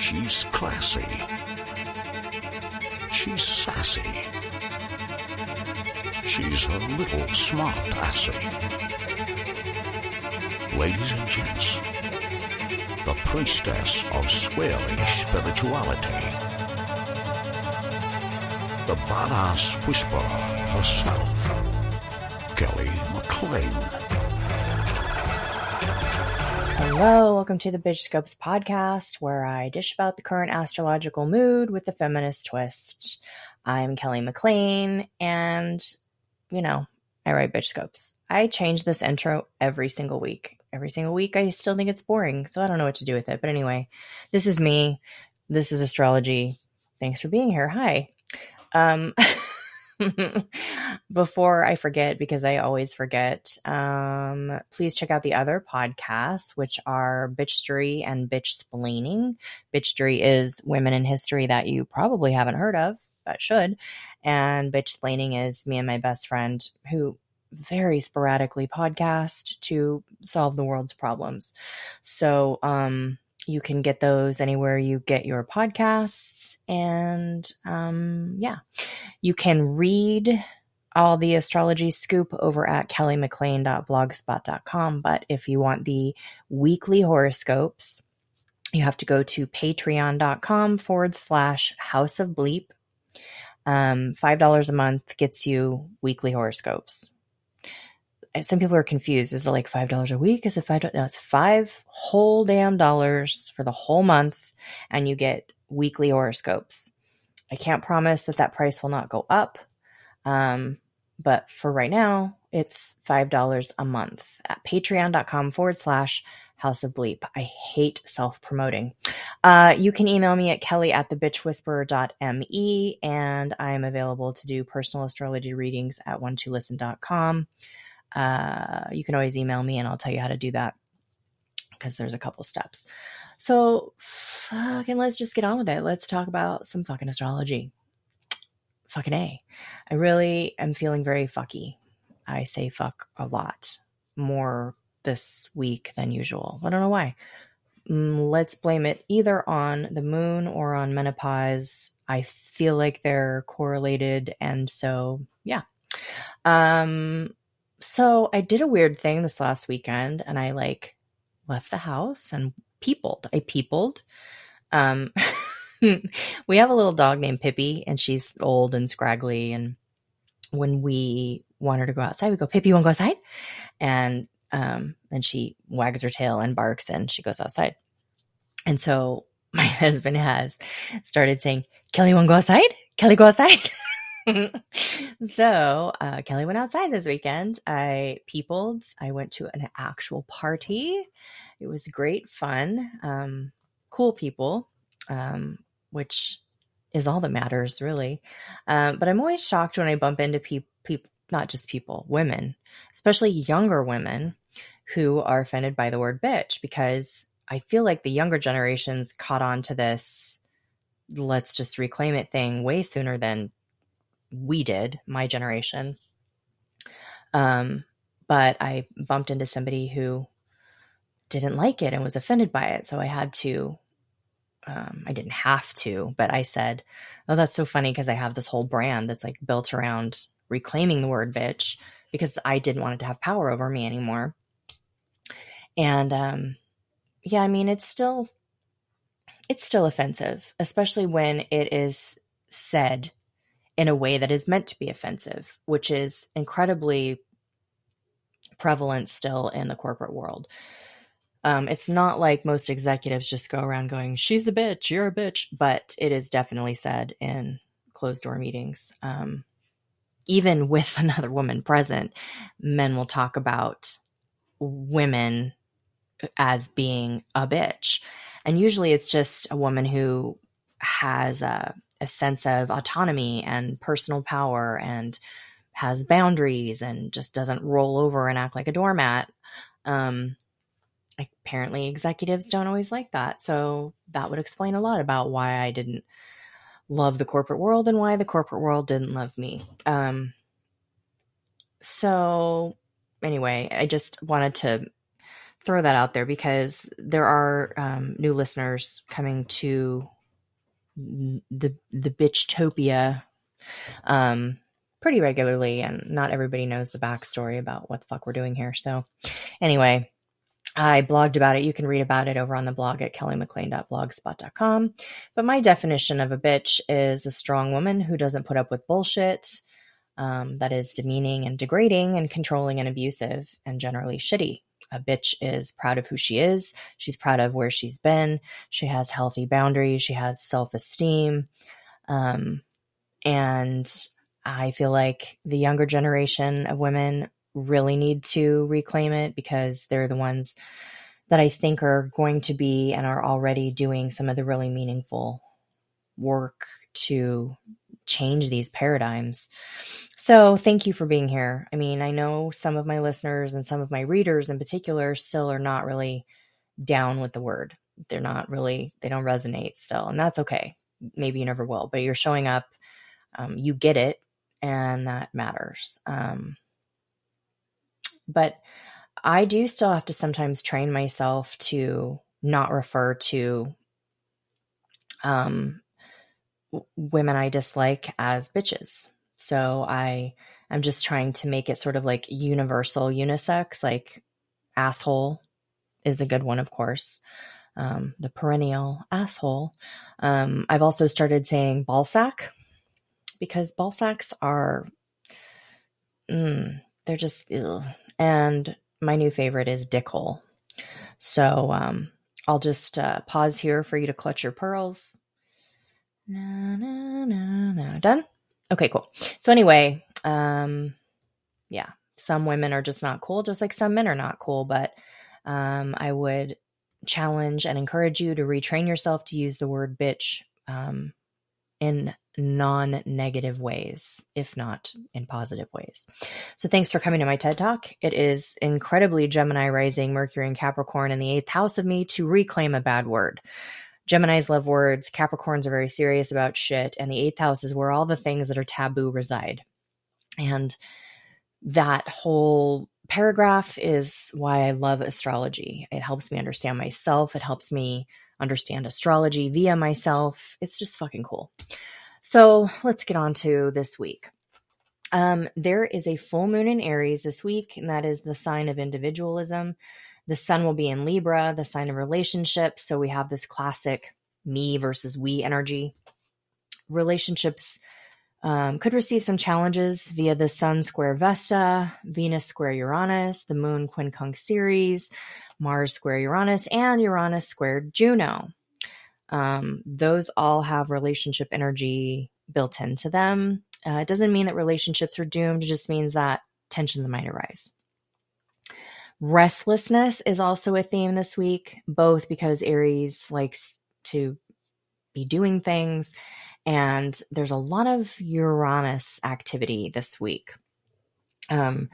She's classy. She's sassy. She's a little smart assy. Ladies and gents, the priestess of swirly spirituality. The badass whisperer herself, Kelly McLean. Hello, welcome to the Bitch Scopes podcast, where I dish about the current astrological mood with a feminist twist. I'm Kelly McLean, and you know, I write Bitch Scopes. I change this intro every single week. Every single week, I still think it's boring, so I don't know what to do with it. But anyway, this is me. This is astrology. Thanks for being here. Hi. Um, Before I forget, because I always forget, um, please check out the other podcasts, which are Bitchery and Bitch Splaining. Bitchery is women in history that you probably haven't heard of, but should. And Bitch Splaining is me and my best friend who very sporadically podcast to solve the world's problems. So, um, you can get those anywhere you get your podcasts. And um, yeah, you can read all the astrology scoop over at kellymclean.blogspot.com. But if you want the weekly horoscopes, you have to go to patreon.com forward slash house of bleep. Um, $5 a month gets you weekly horoscopes some people are confused. Is it like five dollars a week? Is it five? No, it's five whole damn dollars for the whole month, and you get weekly horoscopes. I can't promise that that price will not go up, um, but for right now, it's five dollars a month at Patreon.com forward slash House of Bleep. I hate self promoting. Uh, you can email me at kelly at the bitch thebitchwhisperer.me, and I am available to do personal astrology readings at one 2 listen.com uh, you can always email me and I'll tell you how to do that because there's a couple steps. So, fucking, let's just get on with it. Let's talk about some fucking astrology. Fucking A. I really am feeling very fucky. I say fuck a lot more this week than usual. I don't know why. Mm, let's blame it either on the moon or on menopause. I feel like they're correlated. And so, yeah. Um, so I did a weird thing this last weekend and I like left the house and peopled. I peopled. Um, we have a little dog named Pippi and she's old and scraggly. And when we want her to go outside, we go, Pippi, you want to go outside? And um, then she wags her tail and barks and she goes outside. And so my husband has started saying, Kelly, to go outside? Kelly, go outside. so uh, Kelly went outside this weekend. I peopled. I went to an actual party. It was great fun. Um, cool people, um, which is all that matters, really. Um, but I'm always shocked when I bump into people, people, not just people, women, especially younger women who are offended by the word bitch because I feel like the younger generations caught on to this let's just reclaim it thing way sooner than we did, my generation. Um, but I bumped into somebody who didn't like it and was offended by it. So I had to, um, I didn't have to, but I said, Oh, that's so funny because I have this whole brand that's like built around reclaiming the word bitch because I didn't want it to have power over me anymore. And um, yeah, I mean, it's still, it's still offensive, especially when it is said in a way that is meant to be offensive, which is incredibly prevalent still in the corporate world. Um, it's not like most executives just go around going, she's a bitch, you're a bitch, but it is definitely said in closed door meetings. Um, even with another woman present, men will talk about women as being a bitch. And usually it's just a woman who has a a sense of autonomy and personal power and has boundaries and just doesn't roll over and act like a doormat. Um, apparently, executives don't always like that. So that would explain a lot about why I didn't love the corporate world and why the corporate world didn't love me. Um, so, anyway, I just wanted to throw that out there because there are um, new listeners coming to the the bitchtopia um, pretty regularly, and not everybody knows the backstory about what the fuck we're doing here. So, anyway, I blogged about it. You can read about it over on the blog at kellymclean.blogspot.com. But my definition of a bitch is a strong woman who doesn't put up with bullshit um, that is demeaning and degrading and controlling and abusive and generally shitty. A bitch is proud of who she is. She's proud of where she's been. She has healthy boundaries. She has self esteem. Um, and I feel like the younger generation of women really need to reclaim it because they're the ones that I think are going to be and are already doing some of the really meaningful work to change these paradigms. So, thank you for being here. I mean, I know some of my listeners and some of my readers in particular still are not really down with the word. They're not really, they don't resonate still, and that's okay. Maybe you never will, but you're showing up, um, you get it, and that matters. Um, but I do still have to sometimes train myself to not refer to um, women I dislike as bitches. So I I'm just trying to make it sort of like universal unisex, like asshole is a good one, of course. Um, the perennial asshole. Um, I've also started saying ballsack because ballsacks are, mm, they're just, ugh. and my new favorite is dickhole. So um, I'll just uh, pause here for you to clutch your pearls no, no, no, no. Done? Okay, cool. So anyway, um, yeah, some women are just not cool, just like some men are not cool. But um, I would challenge and encourage you to retrain yourself to use the word bitch um, in non negative ways, if not in positive ways. So, thanks for coming to my TED Talk. It is incredibly Gemini rising, Mercury and Capricorn in the eighth house of me to reclaim a bad word. Geminis love words, Capricorns are very serious about shit, and the eighth house is where all the things that are taboo reside. And that whole paragraph is why I love astrology. It helps me understand myself, it helps me understand astrology via myself. It's just fucking cool. So let's get on to this week. Um, there is a full moon in Aries this week, and that is the sign of individualism. The sun will be in Libra, the sign of relationships. So we have this classic me versus we energy. Relationships um, could receive some challenges via the Sun square Vesta, Venus square Uranus, the Moon quincunx Ceres, Mars square Uranus, and Uranus squared Juno. Um, those all have relationship energy built into them. Uh, it doesn't mean that relationships are doomed, it just means that tensions might arise. Restlessness is also a theme this week, both because Aries likes to be doing things and there's a lot of Uranus activity this week. Um,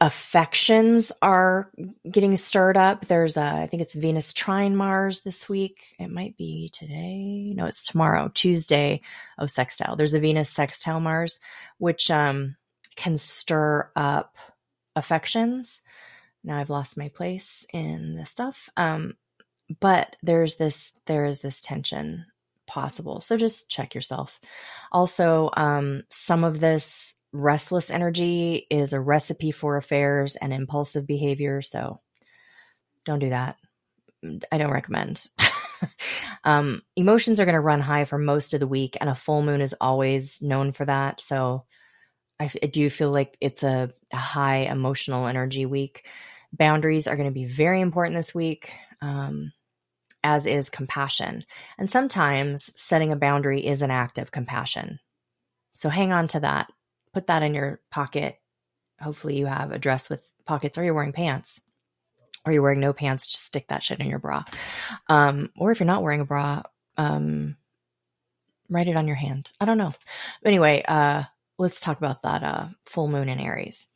affections are getting stirred up. There's a, I think it's Venus trine Mars this week. It might be today. No, it's tomorrow, Tuesday of sextile. There's a Venus sextile Mars, which um, can stir up affections now I've lost my place in the stuff. Um, but there's this there is this tension possible. So just check yourself. Also, um, some of this restless energy is a recipe for affairs and impulsive behavior. So don't do that. I don't recommend. um, emotions are going to run high for most of the week, and a full moon is always known for that. So I, I do feel like it's a, a high emotional energy week. Boundaries are going to be very important this week, um, as is compassion. And sometimes setting a boundary is an act of compassion. So hang on to that. Put that in your pocket. Hopefully, you have a dress with pockets, or you're wearing pants, or you're wearing no pants. Just stick that shit in your bra. Um, or if you're not wearing a bra, um, write it on your hand. I don't know. But anyway, uh, let's talk about that uh, full moon in Aries.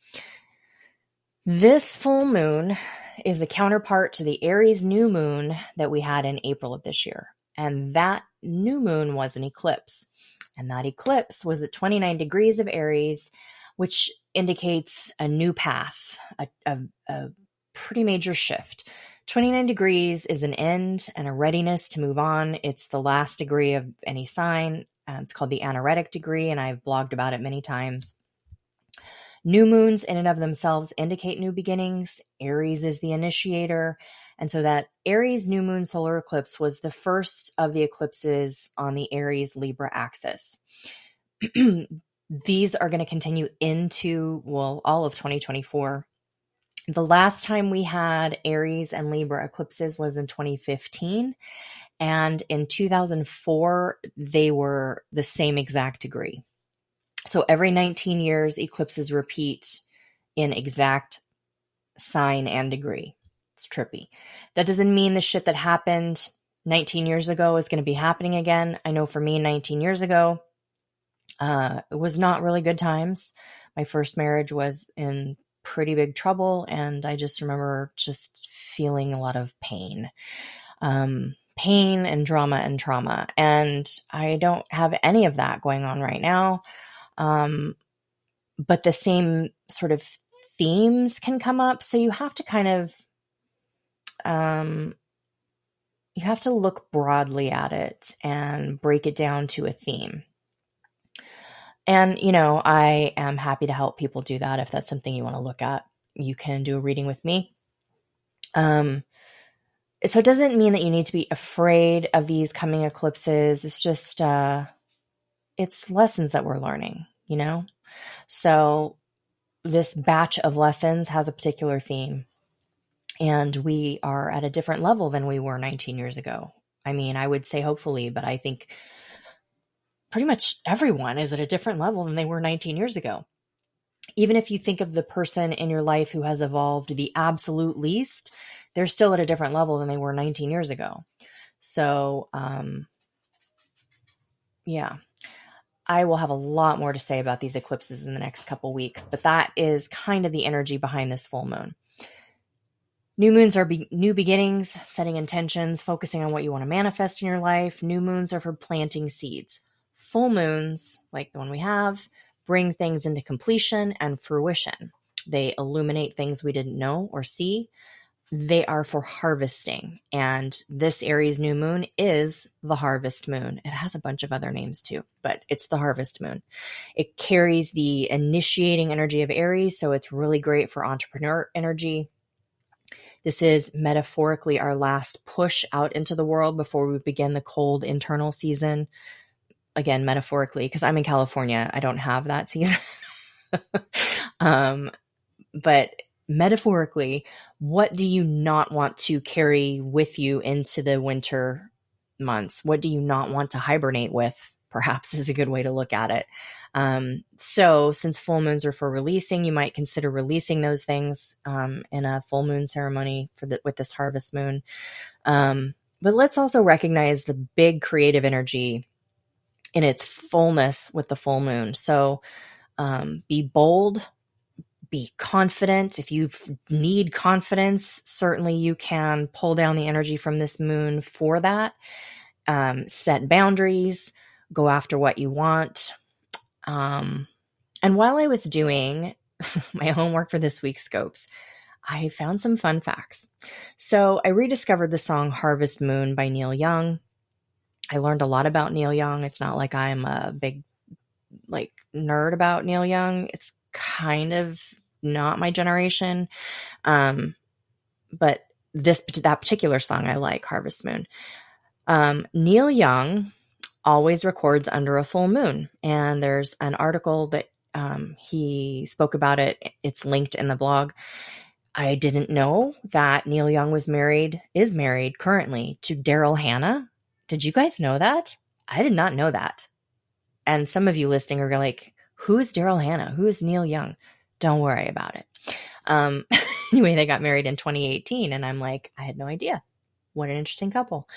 This full moon is a counterpart to the Aries new moon that we had in April of this year. And that new moon was an eclipse. And that eclipse was at 29 degrees of Aries, which indicates a new path, a, a, a pretty major shift. 29 degrees is an end and a readiness to move on. It's the last degree of any sign. Uh, it's called the anaretic degree, and I've blogged about it many times. New moons, in and of themselves, indicate new beginnings. Aries is the initiator. And so that Aries new moon solar eclipse was the first of the eclipses on the Aries Libra axis. These are going to continue into, well, all of 2024. The last time we had Aries and Libra eclipses was in 2015. And in 2004, they were the same exact degree. So every 19 years, eclipses repeat in exact sign and degree. It's trippy. That doesn't mean the shit that happened 19 years ago is going to be happening again. I know for me, 19 years ago, uh, it was not really good times. My first marriage was in pretty big trouble, and I just remember just feeling a lot of pain. Um, pain and drama and trauma. And I don't have any of that going on right now. Um, but the same sort of themes can come up. So you have to kind of, um, you have to look broadly at it and break it down to a theme. And, you know, I am happy to help people do that if that's something you want to look at. You can do a reading with me. Um, so it doesn't mean that you need to be afraid of these coming eclipses. It's just, uh, it's lessons that we're learning, you know? So this batch of lessons has a particular theme. And we are at a different level than we were 19 years ago. I mean, I would say hopefully, but I think pretty much everyone is at a different level than they were 19 years ago. Even if you think of the person in your life who has evolved the absolute least, they're still at a different level than they were 19 years ago. So, um, yeah, I will have a lot more to say about these eclipses in the next couple weeks, but that is kind of the energy behind this full moon. New moons are be- new beginnings, setting intentions, focusing on what you want to manifest in your life. New moons are for planting seeds. Full moons, like the one we have, bring things into completion and fruition. They illuminate things we didn't know or see they are for harvesting. And this Aries new moon is the harvest moon. It has a bunch of other names too, but it's the harvest moon. It carries the initiating energy of Aries, so it's really great for entrepreneur energy. This is metaphorically our last push out into the world before we begin the cold internal season. Again, metaphorically, because I'm in California, I don't have that season. um, but metaphorically, what do you not want to carry with you into the winter months? What do you not want to hibernate with? Perhaps is a good way to look at it. Um, so, since full moons are for releasing, you might consider releasing those things um, in a full moon ceremony for the, with this harvest moon. Um, but let's also recognize the big creative energy in its fullness with the full moon. So, um, be bold, be confident. If you need confidence, certainly you can pull down the energy from this moon for that. Um, set boundaries, go after what you want. Um, and while I was doing my homework for this week's scopes, I found some fun facts. So I rediscovered the song Harvest Moon by Neil Young. I learned a lot about Neil Young. It's not like I'm a big like nerd about Neil Young. It's kind of not my generation. Um, but this that particular song I like, Harvest Moon. Um, Neil Young always records under a full moon, and there's an article that um, he spoke about it. It's linked in the blog. I didn't know that Neil Young was married, is married currently to Daryl Hannah. Did you guys know that? I did not know that. And some of you listening are like, who's Daryl Hannah? Who is Neil Young? Don't worry about it. Um, anyway, they got married in 2018, and I'm like, I had no idea. What an interesting couple.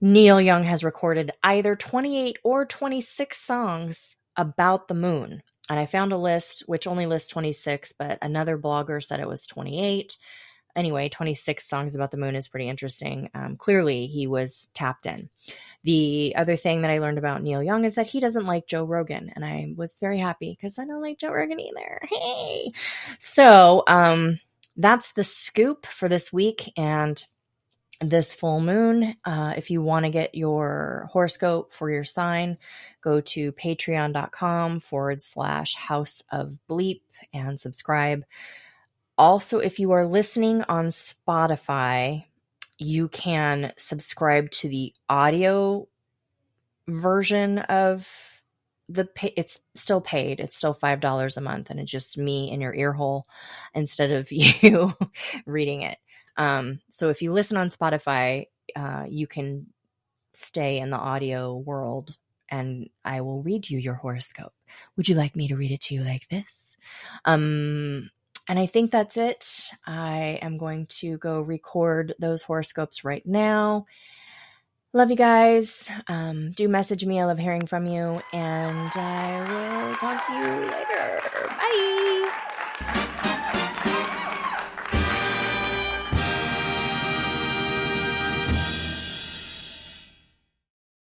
Neil Young has recorded either 28 or 26 songs about the moon. And I found a list which only lists 26, but another blogger said it was 28. Anyway, 26 songs about the moon is pretty interesting. Um, clearly, he was tapped in. The other thing that I learned about Neil Young is that he doesn't like Joe Rogan, and I was very happy because I don't like Joe Rogan either. Hey, so um, that's the scoop for this week and this full moon. Uh, if you want to get your horoscope for your sign, go to patreon.com forward slash house of bleep and subscribe. Also, if you are listening on Spotify, you can subscribe to the audio version of the pay, it's still paid. It's still five dollars a month, and it's just me in your ear hole instead of you reading it. Um, so if you listen on Spotify, uh, you can stay in the audio world, and I will read you your horoscope. Would you like me to read it to you like this? Um, and I think that's it. I am going to go record those horoscopes right now. Love you guys. Um, do message me. I love hearing from you. And I will talk to you later. Bye.